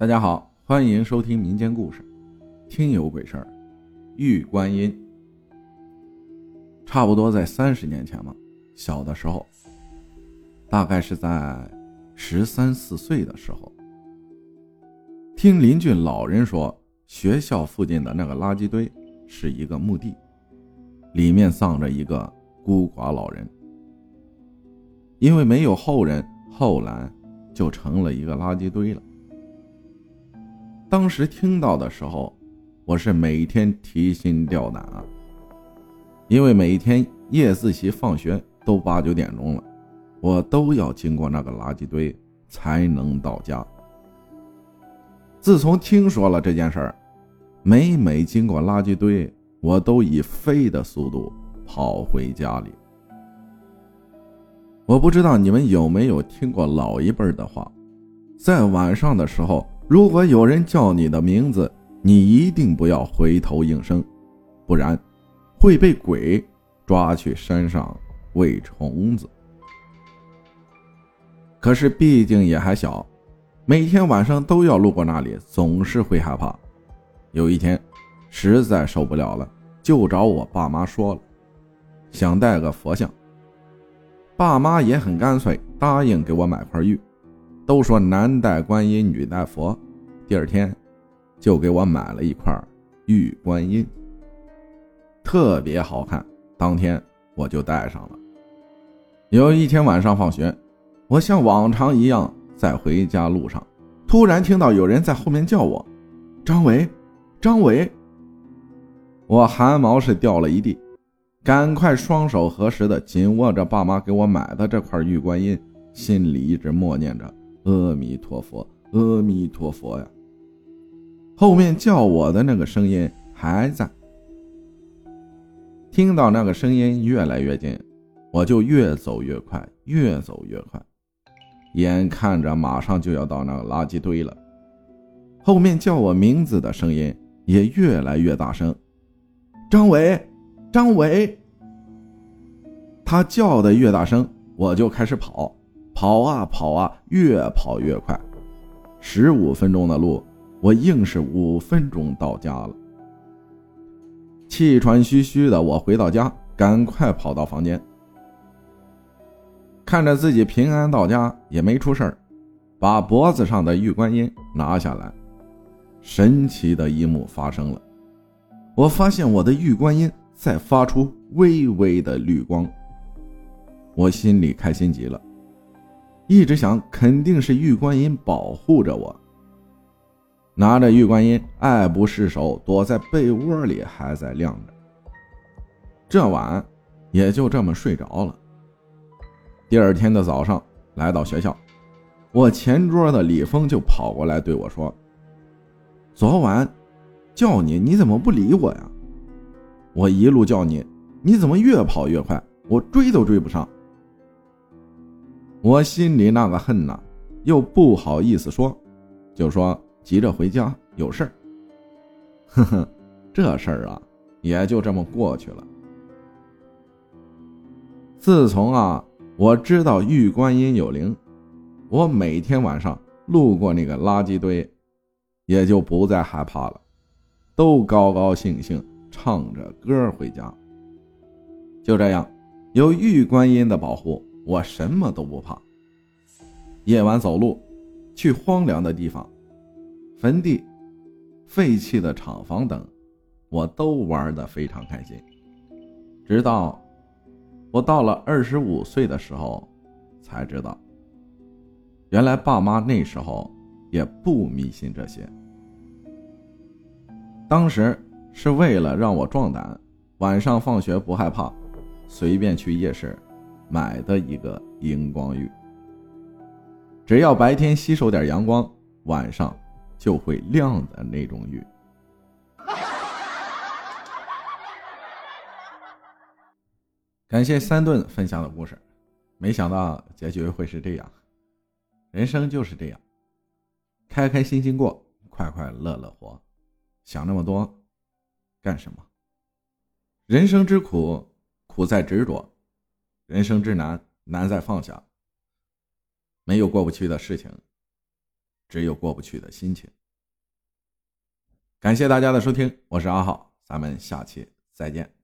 大家好，欢迎收听民间故事，听有鬼事儿。玉观音，差不多在三十年前嘛，小的时候，大概是在十三四岁的时候，听邻居老人说，学校附近的那个垃圾堆是一个墓地，里面葬着一个孤寡老人，因为没有后人，后来就成了一个垃圾堆了。当时听到的时候，我是每天提心吊胆啊，因为每天夜自习放学都八九点钟了，我都要经过那个垃圾堆才能到家。自从听说了这件事儿，每每经过垃圾堆，我都以飞的速度跑回家里。我不知道你们有没有听过老一辈的话，在晚上的时候。如果有人叫你的名字，你一定不要回头应声，不然会被鬼抓去山上喂虫子。可是毕竟也还小，每天晚上都要路过那里，总是会害怕。有一天，实在受不了了，就找我爸妈说了，想带个佛像。爸妈也很干脆，答应给我买块玉。都说男戴观音，女戴佛。第二天，就给我买了一块玉观音，特别好看。当天我就戴上了。有一天晚上放学，我像往常一样在回家路上，突然听到有人在后面叫我：“张伟，张伟！”我汗毛是掉了一地，赶快双手合十的紧握着爸妈给我买的这块玉观音，心里一直默念着。阿弥陀佛，阿弥陀佛呀！后面叫我的那个声音还在。听到那个声音越来越近，我就越走越快，越走越快，眼看着马上就要到那个垃圾堆了。后面叫我名字的声音也越来越大声，张伟，张伟。他叫的越大声，我就开始跑。跑啊跑啊，越跑越快，十五分钟的路，我硬是五分钟到家了。气喘吁吁的，我回到家，赶快跑到房间，看着自己平安到家，也没出事儿，把脖子上的玉观音拿下来。神奇的一幕发生了，我发现我的玉观音在发出微微的绿光，我心里开心极了。一直想，肯定是玉观音保护着我。拿着玉观音，爱不释手，躲在被窝里还在亮着。这晚也就这么睡着了。第二天的早上，来到学校，我前桌的李峰就跑过来对我说：“昨晚叫你，你怎么不理我呀？我一路叫你，你怎么越跑越快？我追都追不上。”我心里那个恨呐，又不好意思说，就说急着回家有事儿。呵呵，这事儿啊，也就这么过去了。自从啊，我知道玉观音有灵，我每天晚上路过那个垃圾堆，也就不再害怕了，都高高兴兴唱着歌回家。就这样，有玉观音的保护。我什么都不怕。夜晚走路，去荒凉的地方，坟地、废弃的厂房等，我都玩得非常开心。直到我到了二十五岁的时候，才知道，原来爸妈那时候也不迷信这些。当时是为了让我壮胆，晚上放学不害怕，随便去夜市。买的一个荧光玉，只要白天吸收点阳光，晚上就会亮的那种玉。感谢三顿分享的故事，没想到结局会是这样。人生就是这样，开开心心过，快快乐乐活，想那么多干什么？人生之苦，苦在执着。人生之难，难在放下。没有过不去的事情，只有过不去的心情。感谢大家的收听，我是阿浩，咱们下期再见。